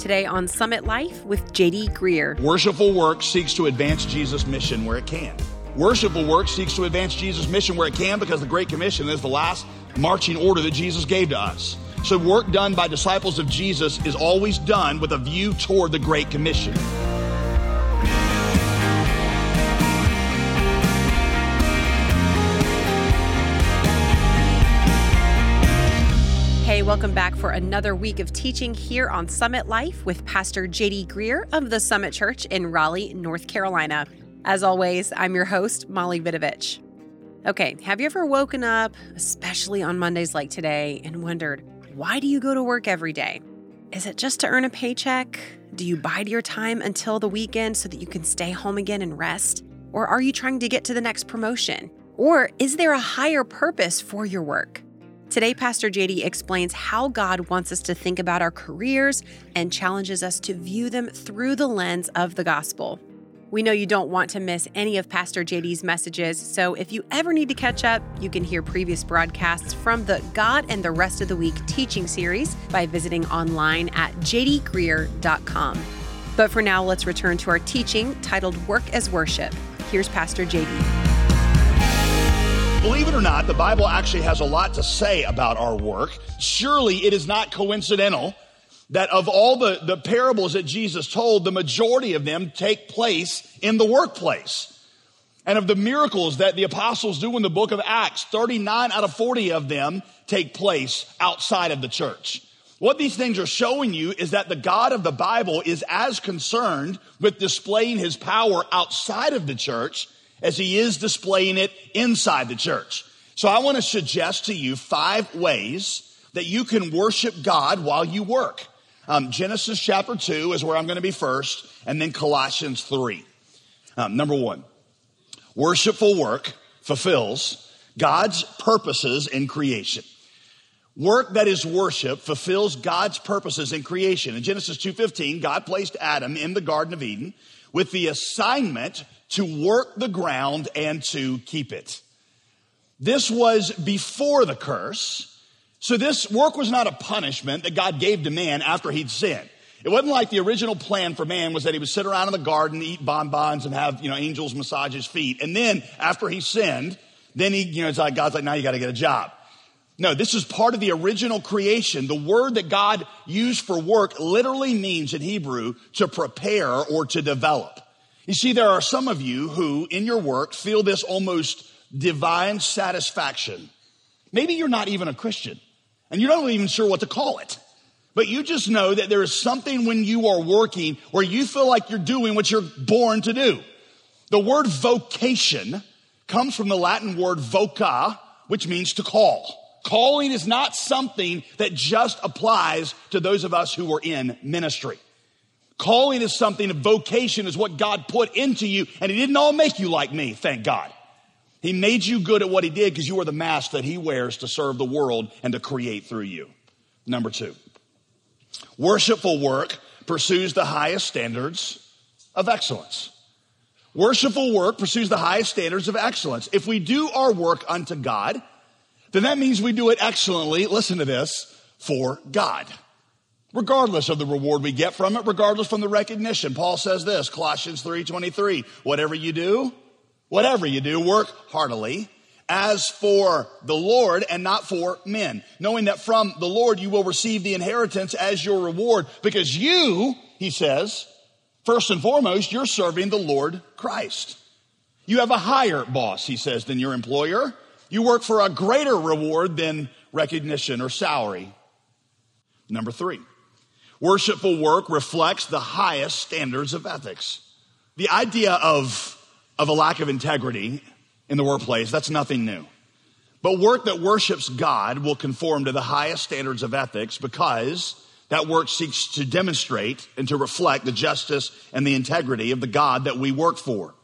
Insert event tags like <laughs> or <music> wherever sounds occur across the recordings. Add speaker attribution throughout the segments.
Speaker 1: Today on Summit Life with JD Greear.
Speaker 2: Worshipful work seeks to advance Jesus' mission where it can. Worshipful work seeks to advance Jesus' mission where it can because the Great Commission is the last marching order that Jesus gave to us. So, work done by disciples of Jesus is always done with a view toward the Great Commission.
Speaker 1: Hey, welcome back for another week of teaching here on Summit Life with Pastor JD Greear of the Summit Church in Raleigh, North Carolina. As always, I'm your host, Molly Vidovich. Okay, have you ever woken up, especially on Mondays like today, and wondered, why do you go to work every day? Is it just to earn a paycheck? Do you bide your time until the weekend so that you can stay home again and rest? Or are you trying to get to the next promotion? Or is there a higher purpose for your work? Today, Pastor JD explains how God wants us to think about our careers and challenges us to view them through the lens of the gospel. We know you don't want to miss any of Pastor JD's messages, so if you ever need to catch up, you can hear previous broadcasts from the God and the Rest of the Week teaching series by visiting online at jdgreear.com. But for now, let's return to our teaching titled Work as Worship. Here's Pastor JD.
Speaker 2: Believe it or not, the Bible actually has a lot to say about our work. Surely it is not coincidental that of all the, the parables that Jesus told, the majority of them take place in the workplace. And of the miracles that the apostles do in the book of Acts, 39 out of 40 of them take place outside of the church. What these things are showing you is that the God of the Bible is as concerned with displaying his power outside of the church as he is displaying it inside the church. So I want to suggest to you five ways that you can worship God while you work. Um, Genesis chapter 2 is where I'm going to be first, and then Colossians 3. Um, number one, worshipful work fulfills God's purposes in creation. Work that is worship fulfills God's purposes in creation. In Genesis 2:15, God placed Adam in the garden of Eden with the assignment to work the ground and to keep it. This was before the curse. So this work was not a punishment that God gave to man after he'd sinned. It wasn't like the original plan for man was that he would sit around in the garden, eat bonbons, and have, you know, angels massage his feet. And then after he sinned, then he, you know, it's like, God's like, now you got to get a job. No, this is part of the original creation. The word that God used for work literally means in Hebrew to prepare or to develop. You see, there are some of you who in your work feel this almost divine satisfaction. Maybe you're not even a Christian and you're not even sure what to call it. But you just know that there is something when you are working where you feel like you're doing what you're born to do. The word vocation comes from the Latin word voca, which means to call. Calling is not something that just applies to those of us who are in ministry. Calling is something, a vocation is what God put into you, and He didn't all make you like me, thank God. He made you good at what he did because you are the mask that he wears to serve the world and to create through you. Number two, worshipful work pursues the highest standards of excellence. Worshipful work pursues the highest standards of excellence. If we do our work unto God, then that means we do it excellently, listen to this, for God. Regardless of the reward we get from it, regardless from the recognition. Paul says this, Colossians 3:23, whatever you do, Whatever you do, work heartily as for the Lord and not for men, knowing that from the Lord you will receive the inheritance as your reward because you, he says, first and foremost, you're serving the Lord Christ. You have a higher boss, he says, than your employer. You work for a greater reward than recognition or salary. Number three, worshipful work reflects the highest standards of ethics. The idea of of a lack of integrity in the workplace, that's nothing new. But work that worships God will conform to the highest standards of ethics because that work seeks to demonstrate and to reflect the justice and the integrity of the God that we work for.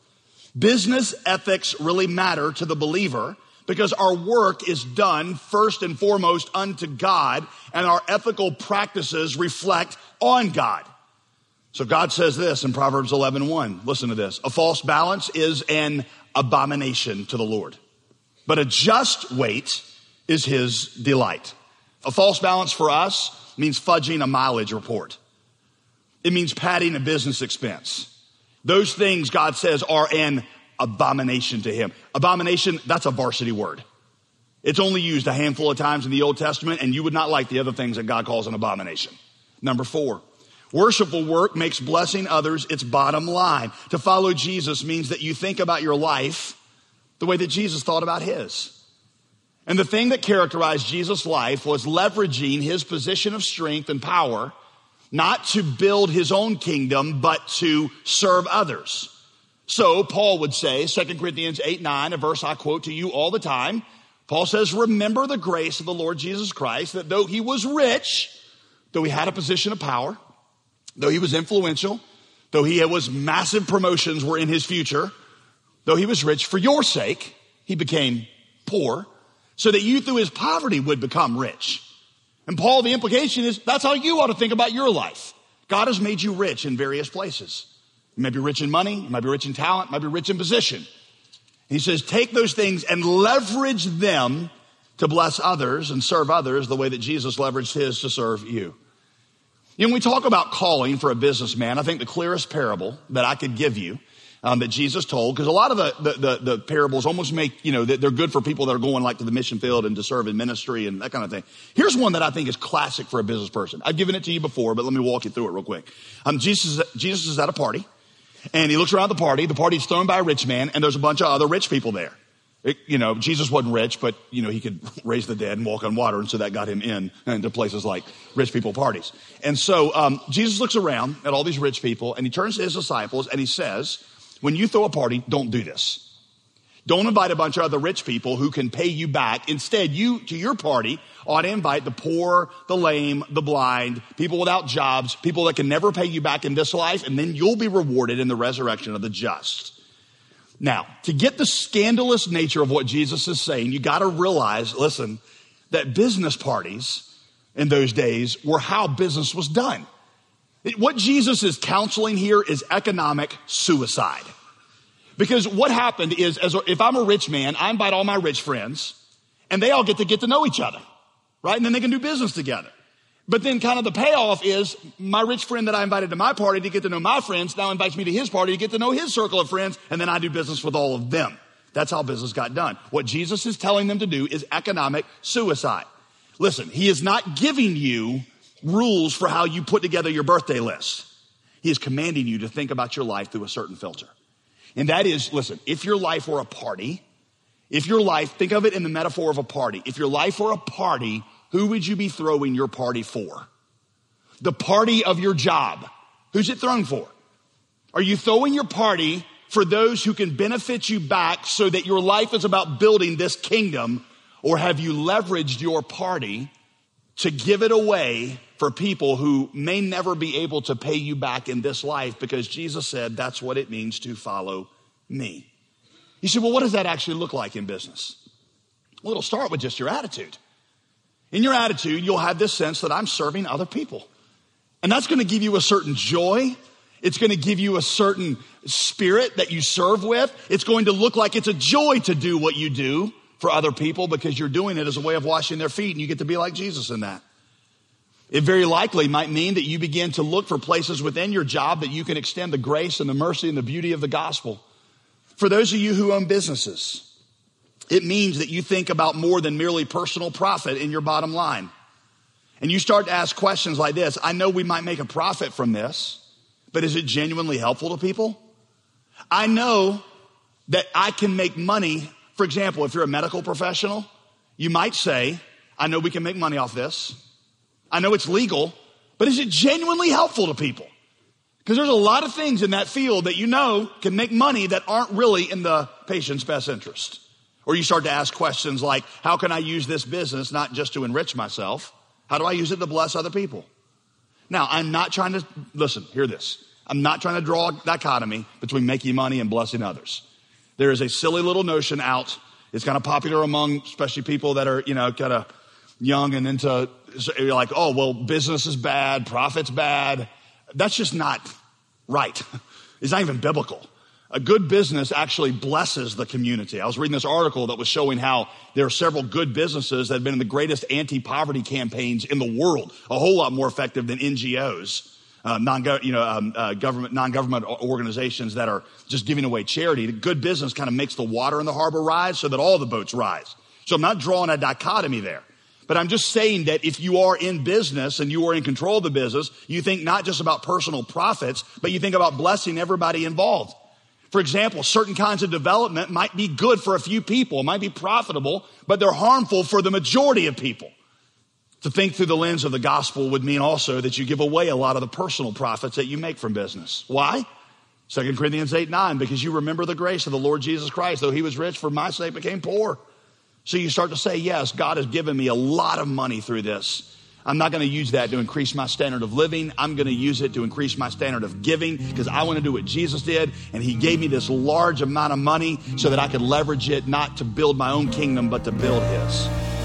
Speaker 2: Business ethics really matter to the believer because our work is done first and foremost unto God and our ethical practices reflect on God. So God says this in Proverbs 11, 1. Listen to this. A false balance is an abomination to the Lord, but a just weight is his delight. A false balance for us means fudging a mileage report. It means padding a business expense. Those things God says are an abomination to him. Abomination, that's a varsity word. It's only used a handful of times in the Old Testament, and you would not like the other things that God calls an abomination. Number four, worshipful work makes blessing others its bottom line. To follow Jesus means that you think about your life the way that Jesus thought about his. And the thing that characterized Jesus' life was leveraging his position of strength and power, not to build his own kingdom, but to serve others. So Paul would say, 2 Corinthians 8, 9, a verse I quote to you all the time, Paul says, remember the grace of the Lord Jesus Christ, that though he was rich, though he had a position of power, though he was influential, though he was massive promotions were in his future, though he was rich, for your sake, he became poor, so that you through his poverty would become rich. And Paul, the implication is that's how you ought to think about your life. God has made you rich in various places. You might be rich in money, you might be rich in talent, you might be rich in position. He says, take those things and leverage them to bless others and serve others the way that Jesus leveraged his to serve you. You know, when we talk about calling for a businessman, I think the clearest parable that I could give you um, that Jesus told, because a lot of the, the, the, the, parables almost make, you know, they're good for people that are going like to the mission field and to serve in ministry and that kind of thing. Here's one that I think is classic for a business person. I've given it to you before, but let me walk you through it real quick. Um, Jesus, Jesus is at a party and he looks around the party. The party's thrown by a rich man, and there's a bunch of other rich people there. It, you know, Jesus wasn't rich, but you know he could <laughs> raise the dead and walk on water, and so that got him in into places like rich people parties. And so um, Jesus looks around at all these rich people, and he turns to his disciples and he says, "When you throw a party, don't do this." Don't invite a bunch of other rich people who can pay you back. Instead, you, to your party, ought to invite the poor, the lame, the blind, people without jobs, people that can never pay you back in this life, and then you'll be rewarded in the resurrection of the just. Now, to get the scandalous nature of what Jesus is saying, you gotta realize, listen, that business parties in those days were how business was done. What Jesus is counseling here is economic suicide. Because what happened is, as if I'm a rich man, I invite all my rich friends, and they all get to get to know each other, right? And then they can do business together. But then kind of the payoff is my rich friend that I invited to my party to get to know my friends now invites me to his party to get to know his circle of friends, and then I do business with all of them. That's how business got done. What Jesus is telling them to do is economic suicide. Listen, he is not giving you rules for how you put together your birthday list. He is commanding you to think about your life through a certain filter. And that is, listen, if your life were a party, if your life, think of it in the metaphor of a party. If your life were a party, who would you be throwing your party for? The party of your job. Who's it thrown for? Are you throwing your party for those who can benefit you back so that your life is about building this kingdom? Or have you leveraged your party to give it away for people who may never be able to pay you back in this life because Jesus said that's what it means to follow me. You say, well, what does that actually look like in business? Well, it'll start with just your attitude. In your attitude, you'll have this sense that I'm serving other people. And that's going to give you a certain joy. It's going to give you a certain spirit that you serve with. It's going to look like it's a joy to do what you do for other people because you're doing it as a way of washing their feet and you get to be like Jesus in that. It very likely might mean that you begin to look for places within your job that you can extend the grace and the mercy and the beauty of the gospel. For those of you who own businesses, it means that you think about more than merely personal profit in your bottom line. And you start to ask questions like this I know we might make a profit from this, but is it genuinely helpful to people? I know that I can make money. For example, if you're a medical professional, you might say, I know we can make money off this. I know it's legal, but is it genuinely helpful to people? Because there's a lot of things in that field that you know can make money that aren't really in the patient's best interest. Or you start to ask questions like, how can I use this business not just to enrich myself? How do I use it to bless other people? Now, I'm not trying to, listen, hear this. I'm not trying to draw a dichotomy between making money and blessing others. There is a silly little notion out. It's kind of popular among especially people that are, you know, kind of young and into, you're like, oh, well, business is bad, profit's bad. That's just not right. <laughs> It's not even biblical. A good business actually blesses the community. I was reading this article that was showing how there are several good businesses that have been in the greatest anti-poverty campaigns in the world, a whole lot more effective than NGOs uh, non you know um, uh, government non government organizations that are just giving away charity. Good business kind of makes the water in the harbor rise so that all the boats rise. So I'm not drawing a dichotomy there. But I'm just saying that if you are in business and you are in control of the business, you think not just about personal profits, but you think about blessing everybody involved. For example, certain kinds of development might be good for a few people, might be profitable, but they're harmful for the majority of people. To think through the lens of the gospel would mean also that you give away a lot of the personal profits that you make from business. Why? 2 Corinthians 8 9, because you remember the grace of the Lord Jesus Christ, though he was rich, for my sake became poor. So you start to say, Yes, God has given me a lot of money through this. I'm not going to use that to increase my standard of living. I'm going to use it to increase my standard of giving because I want to do what Jesus did. And He gave me this large amount of money so that I could leverage it not to build my own kingdom, but to build His.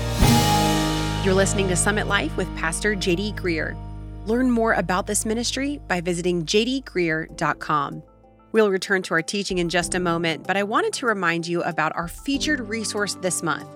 Speaker 1: You're listening to Summit Life with Pastor JD Greear. Learn more about this ministry by visiting jdgreear.com. We'll return to our teaching in just a moment, but I wanted to remind you about our featured resource this month.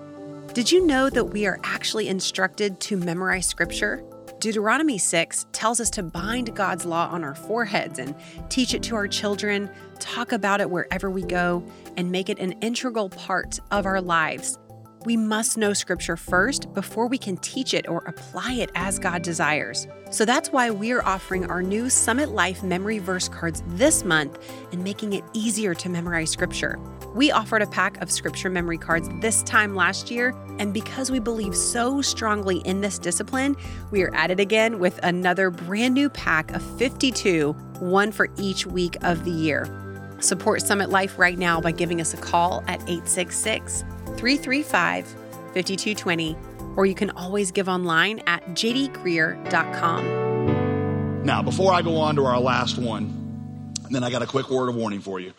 Speaker 1: Did you know that we are actually instructed to memorize scripture? Deuteronomy 6 tells us to bind God's law on our foreheads and teach it to our children, talk about it wherever we go, and make it an integral part of our lives. We must know Scripture first before we can teach it or apply it as God desires. So that's why we're offering our new Summit Life memory verse cards this month and making it easier to memorize Scripture. We offered a pack of Scripture memory cards this time last year, and because we believe so strongly in this discipline, we are at it again with another brand new pack of 52, one for each week of the year. Support Summit Life right now by giving us a call at 866 335 5220, or you can always give online at jdgreear.com.
Speaker 2: Now, before I go on to our last one, then I got a quick word of warning for you.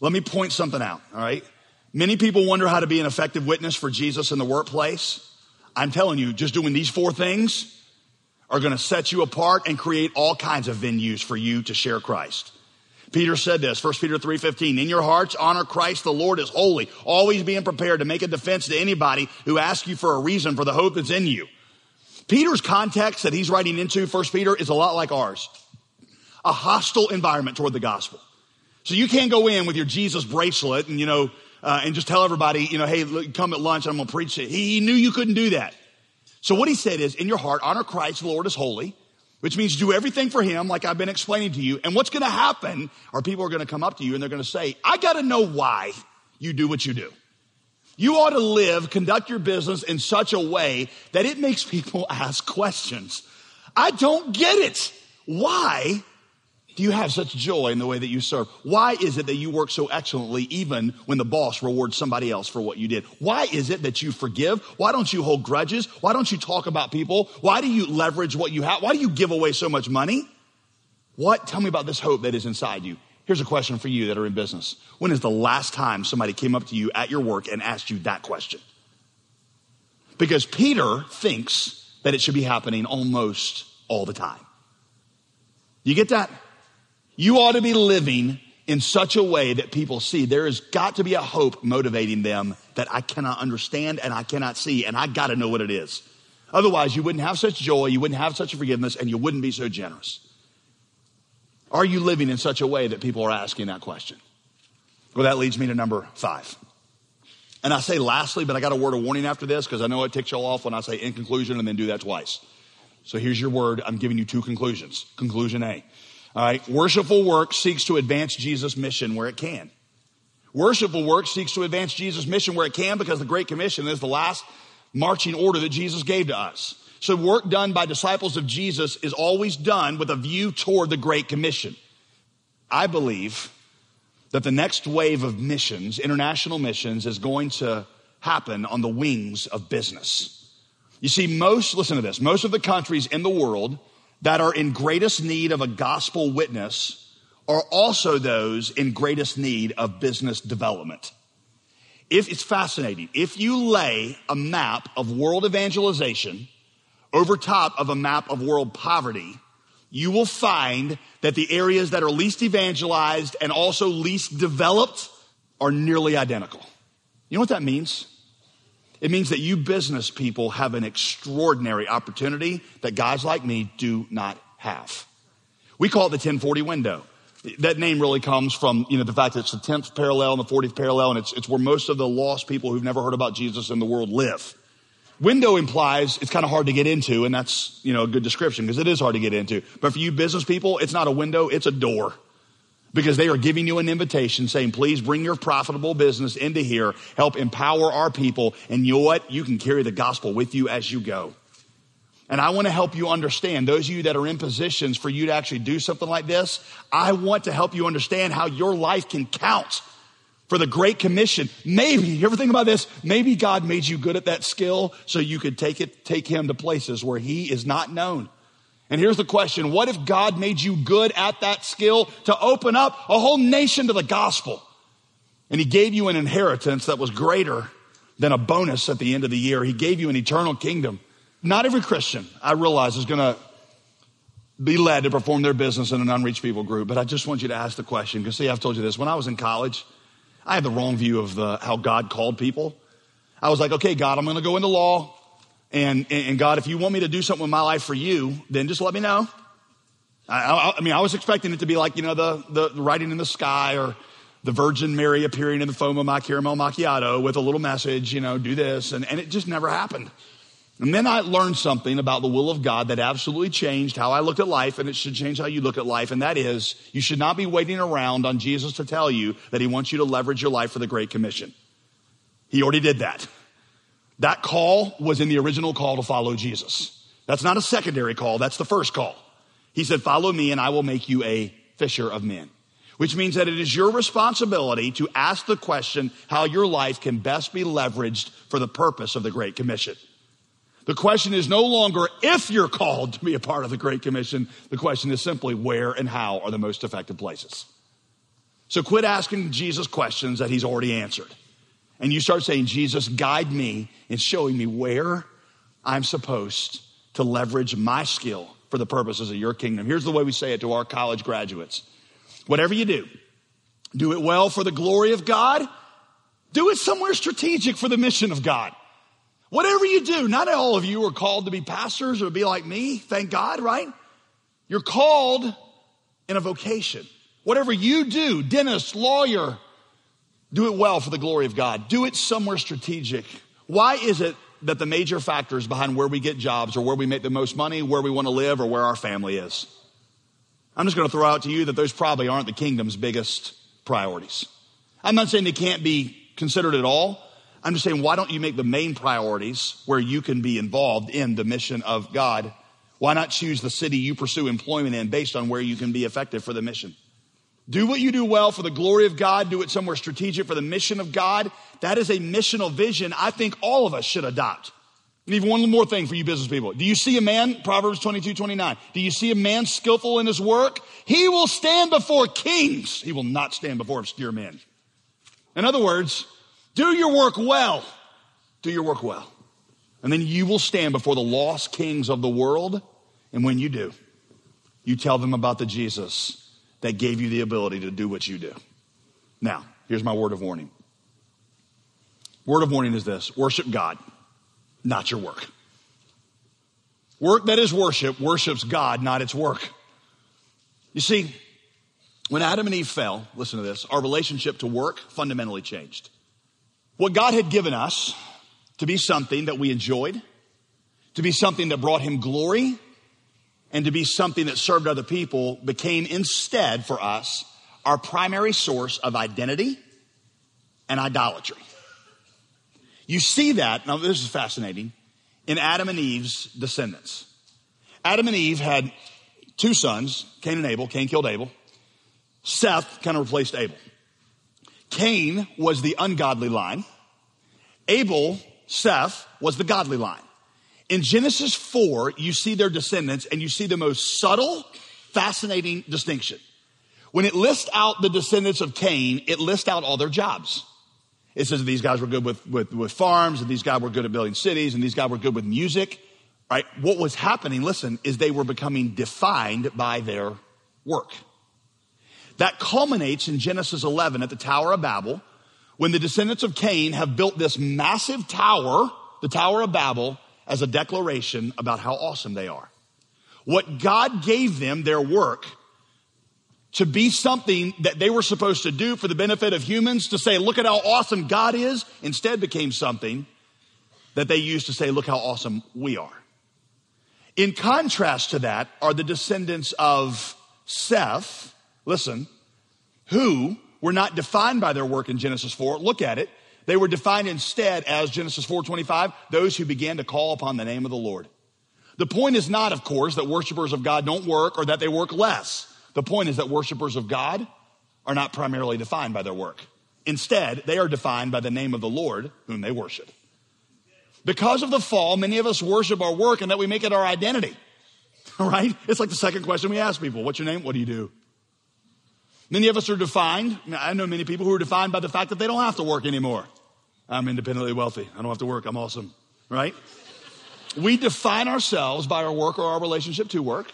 Speaker 2: Let me point something out, all right? Many people wonder how to be an effective witness for Jesus in the workplace. I'm telling you, just doing these four things are going to set you apart and create all kinds of venues for you to share Christ. Peter said this, 1 Peter 3.15, in your hearts honor Christ the Lord as holy, always being prepared to make a defense to anybody who asks you for a reason for the hope that's in you. Peter's context that he's writing into, 1 Peter, is a lot like ours. A hostile environment toward the gospel. So you can't go in with your Jesus bracelet and, you know, uh, and just tell everybody, you know, hey, look, come at lunch I'm going to preach it. He knew you couldn't do that. So what he said is, in your heart, honor Christ the Lord is holy which means do everything for him, like I've been explaining to you. And what's going to happen are people are going to come up to you and they're going to say, I got to know why you do what you do. You ought to live, conduct your business in such a way that it makes people <laughs> ask questions. I don't get it. Why do you have such joy in the way that you serve? Why is it that you work so excellently even when the boss rewards somebody else for what you did? Why is it that you forgive? Why don't you hold grudges? Why don't you talk about people? Why do you leverage what you have? Why do you give away so much money? What? Tell me about this hope that is inside you. Here's a question for you that are in business. When is the last time somebody came up to you at your work and asked you that question? Because Peter thinks that it should be happening almost all the time. You get that? You ought to be living in such a way that people see there has got to be a hope motivating them that I cannot understand and I cannot see, and I got to know what it is. Otherwise, you wouldn't have such joy, you wouldn't have such forgiveness, and you wouldn't be so generous. Are you living in such a way that people are asking that question? Well, that leads me to number five. And I say lastly, but I got a word of warning after this because I know it ticks y'all off when I say in conclusion and then do that twice. So here's your word. I'm giving you two conclusions. Conclusion A. All right. Worshipful work seeks to advance Jesus' mission where it can. Worshipful work seeks to advance Jesus' mission where it can because the Great Commission is the last marching order that Jesus gave to us. So work done by disciples of Jesus is always done with a view toward the Great Commission. I believe that the next wave of missions, international missions, is going to happen on the wings of business. You see, most, listen to this, most of the countries in the world that are in greatest need of a gospel witness are also those in greatest need of business development. If it's fascinating, if you lay a map of world evangelization over top of a map of world poverty, you will find that the areas that are least evangelized and also least developed are nearly identical. You know what that means? It means that you business people have an extraordinary opportunity that guys like me do not have. We call it the 1040 window. That name really comes from, you know, the fact that it's the 10th parallel and the 40th parallel, and it's, it's where most of the lost people who've never heard about Jesus in the world live. Window implies it's kind of hard to get into, and that's, you know, a good description because it is hard to get into. But for you business people, it's not a window, it's a door. Because they are giving you an invitation saying, please bring your profitable business into here, help empower our people, and you know what? You can carry the gospel with you as you go. And I want to help you understand, those of you that are in positions for you to actually do something like this, I want to help you understand how your life can count for the Great Commission. Maybe, you ever think about this? Maybe God made you good at that skill so you could take it, take him to places where he is not known. And here's the question. What if God made you good at that skill to open up a whole nation to the gospel? And he gave you an inheritance that was greater than a bonus at the end of the year. He gave you an eternal kingdom. Not every Christian, I realize, is going to be led to perform their business in an unreached people group, but I just want you to ask the question because, see, I've told you this. When I was in college, I had the wrong view of the, how God called people. I was like, okay, God, I'm going to go into law. And, and, God, if you want me to do something with my life for you, then just let me know. I, I, I mean, I was expecting it to be like, you know, the, the, the writing in the sky or the Virgin Mary appearing in the foam of my caramel macchiato with a little message, you know, do this. And, and it just never happened. And then I learned something about the will of God that absolutely changed how I looked at life, and it should change how you look at life. And that is, you should not be waiting around on Jesus to tell you that he wants you to leverage your life for the Great Commission. He already did that. That call was in the original call to follow Jesus. That's not a secondary call, that's the first call. He said, Follow me, and I will make you a fisher of men. Which means that it is your responsibility to ask the question how your life can best be leveraged for the purpose of the Great Commission. The question is no longer if you're called to be a part of the Great Commission. The question is simply where and how are the most effective places. So quit asking Jesus questions that he's already answered. And you start saying, Jesus, guide me in showing me where I'm supposed to leverage my skill for the purposes of your kingdom. Here's the way we say it to our college graduates. Whatever you do, do it well for the glory of God. Do it somewhere strategic for the mission of God. Whatever you do, not all of you are called to be pastors or be like me, thank God, right? You're called in a vocation. Whatever you do, dentist, lawyer, do it well for the glory of God. Do it somewhere strategic. Why is it that the major factors behind where we get jobs or where we make the most money, where we want to live, or where our family is? I'm just going to throw out to you that those probably aren't the kingdom's biggest priorities. I'm not saying they can't be considered at all, I'm just saying, why don't you make the main priorities where you can be involved in the mission of God? Why not choose the city you pursue employment in based on where you can be effective for the mission? Do what you do well for the glory of God. Do it somewhere strategic for the mission of God. That is a missional vision I think all of us should adopt. And even one more thing for you business people. Do you see a man, Proverbs 22, 29, do you see a man skillful in his work? He will stand before kings. He will not stand before obscure men. In other words, do your work well. Do your work well. And then you will stand before the lost kings of the world. And when you do, you tell them about the Jesus that gave you the ability to do what you do. Now, here's my word of warning. Word of warning is this worship God, not your work. Work that is worship worships God, not its work. You see, when Adam and Eve fell, listen to this, our relationship to work fundamentally changed. What God had given us to be something that we enjoyed, to be something that brought him glory, and to be something that served other people became instead for us our primary source of identity and idolatry. You see that, now this is fascinating, in Adam and Eve's descendants. Adam and Eve had two sons, Cain and Abel. Cain killed Abel. Seth kind of replaced Abel. Cain was the ungodly line. Abel, Seth, was the godly line. In Genesis 4, you see their descendants and you see the most subtle, fascinating distinction. When it lists out the descendants of Cain, it lists out all their jobs. It says that these guys were good with, with, with farms, and these guys were good at building cities, and these guys were good with music. Right? What was happening, listen, is they were becoming defined by their work. That culminates in Genesis 11 at the Tower of Babel when the descendants of Cain have built this massive tower, the Tower of Babel, as a declaration about how awesome they are. What God gave them, their work, to be something that they were supposed to do for the benefit of humans, to say, look at how awesome God is, instead became something that they used to say, look how awesome we are. In contrast to that are the descendants of Seth, listen, who were not defined by their work in Genesis 4. Look at it. They were defined instead as Genesis 4:25, those who began to call upon the name of the Lord. The point is not, of course, that worshipers of God don't work or that they work less. The point is that worshipers of God are not primarily defined by their work. Instead, they are defined by the name of the Lord whom they worship. Because of the fall, many of us worship our work and that we make it our identity. <laughs> Right? It's like the second question we ask people. What's your name? What do you do? Many of us are defined. I know many people who are defined by the fact that they don't have to work anymore. I'm independently wealthy. I don't have to work. I'm awesome. Right? We define ourselves by our work or our relationship to work.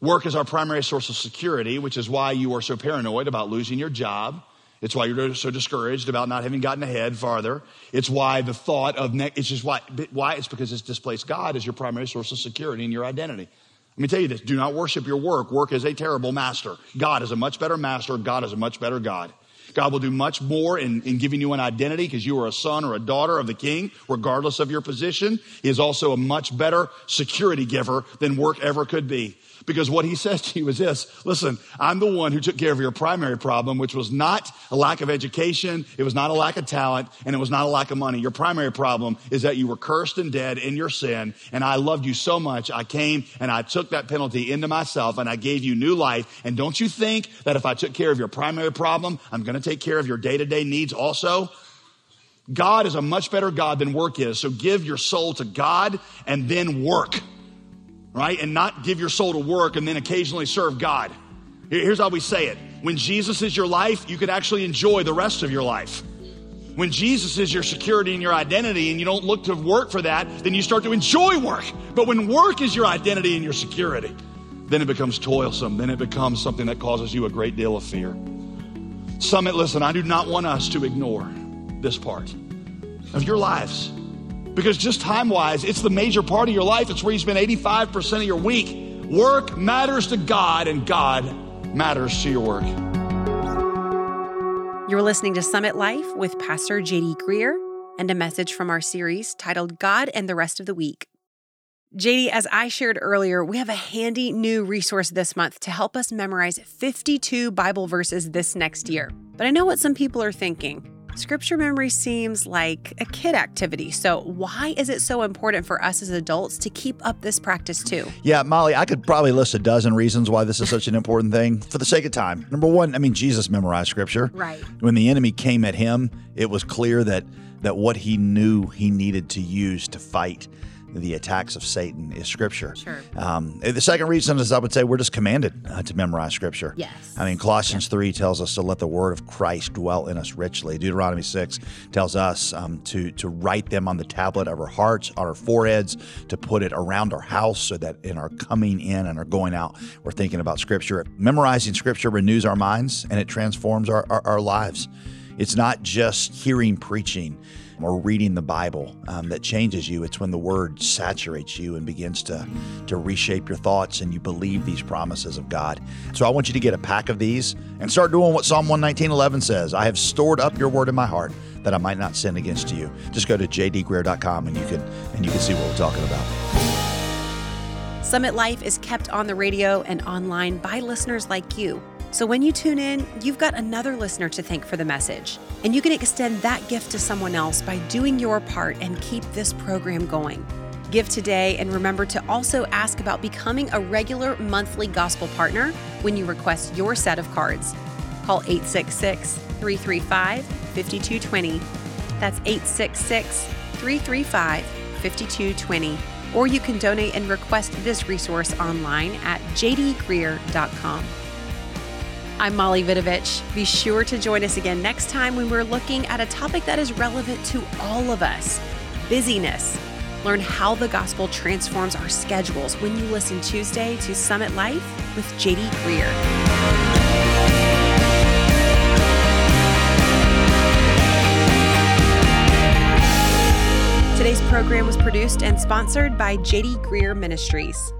Speaker 2: Work is our primary source of security, which is why you are so paranoid about losing your job. It's why you're so discouraged about not having gotten ahead farther. It's why the thought of, ne- it's just why, why? It's because it's displaced God as your primary source of security and your identity. Let me tell you this do not worship your work. Work is a terrible master. God is a much better master. God is a much better God. God will do much more in, in giving you an identity because you are a son or a daughter of the king, regardless of your position. He is also a much better security giver than work ever could be. Because what he says to you is this listen, I'm the one who took care of your primary problem, which was not a lack of education, it was not a lack of talent, and it was not a lack of money. Your primary problem is that you were cursed and dead in your sin, and I loved you so much, I came and I took that penalty into myself and I gave you new life. And don't you think that if I took care of your primary problem, I'm going to take care of your day to day needs also? God is a much better God than work is. So give your soul to God and then work right? And not give your soul to work and then occasionally serve God. Here's how we say it when Jesus is your life, you can actually enjoy the rest of your life. When Jesus is your security and your identity, and you don't look to work for that, then you start to enjoy work. But when work is your identity and your security, then it becomes toilsome. Then it becomes something that causes you a great deal of fear. Summit, listen, I do not want us to ignore this part of your lives. Because just time wise, it's the major part of your life. It's where you spend 85% of your week. Work matters to God, and God matters to your work.
Speaker 1: You're listening to Summit Life with Pastor JD Greear and a message from our series titled God and the Rest of the Week. JD, as I shared earlier, we have a handy new resource this month to help us memorize 52 Bible verses this next year. But I know what some people are thinking. Scripture memory seems like a kid activity. So, why is it so important for us as adults to keep up this practice too?
Speaker 3: Yeah, Molly, I could probably list a dozen reasons why this is such an important thing for the sake of time. Number one, I mean, Jesus memorized Scripture.
Speaker 1: Right.
Speaker 3: When the enemy came at him, it was clear that that what he knew he needed to use to fight the attacks of Satan is Scripture.
Speaker 1: Sure.
Speaker 3: Um, the second reason is I would say we're just commanded uh, to memorize Scripture.
Speaker 1: Yes.
Speaker 3: I mean, Colossians 3 tells us to let the word of Christ dwell in us richly. Deuteronomy 6 tells us um, to, to write them on the tablet of our hearts, on our foreheads, to put it around our house so that in our coming in and our going out, we're thinking about Scripture. Memorizing Scripture renews our minds and it transforms our, our, our lives. It's not just hearing preaching or reading the Bible um, that changes you. It's when the Word saturates you and begins to, to reshape your thoughts and you believe these promises of God. So I want you to get a pack of these and start doing what Psalm 119.11 says. I have stored up your Word in my heart that I might not sin against you. Just go to jdgreear.com and you can and you can see what we're talking about.
Speaker 1: Summit Life is kept on the radio and online by listeners like you. So when you tune in, you've got another listener to thank for the message. And you can extend that gift to someone else by doing your part and keep this program going. Give today and remember to also ask about becoming a regular monthly gospel partner when you request your set of cards. Call 866 335 5220. That's 866 335 5220. Or you can donate and request this resource online at jdgreear.com. I'm Molly Vidovich. Be sure to join us again next time when we're looking at a topic that is relevant to all of us busyness. Learn how the gospel transforms our schedules when you listen Tuesday to Summit Life with JD Greear. Today's program was produced and sponsored by JD Greear Ministries.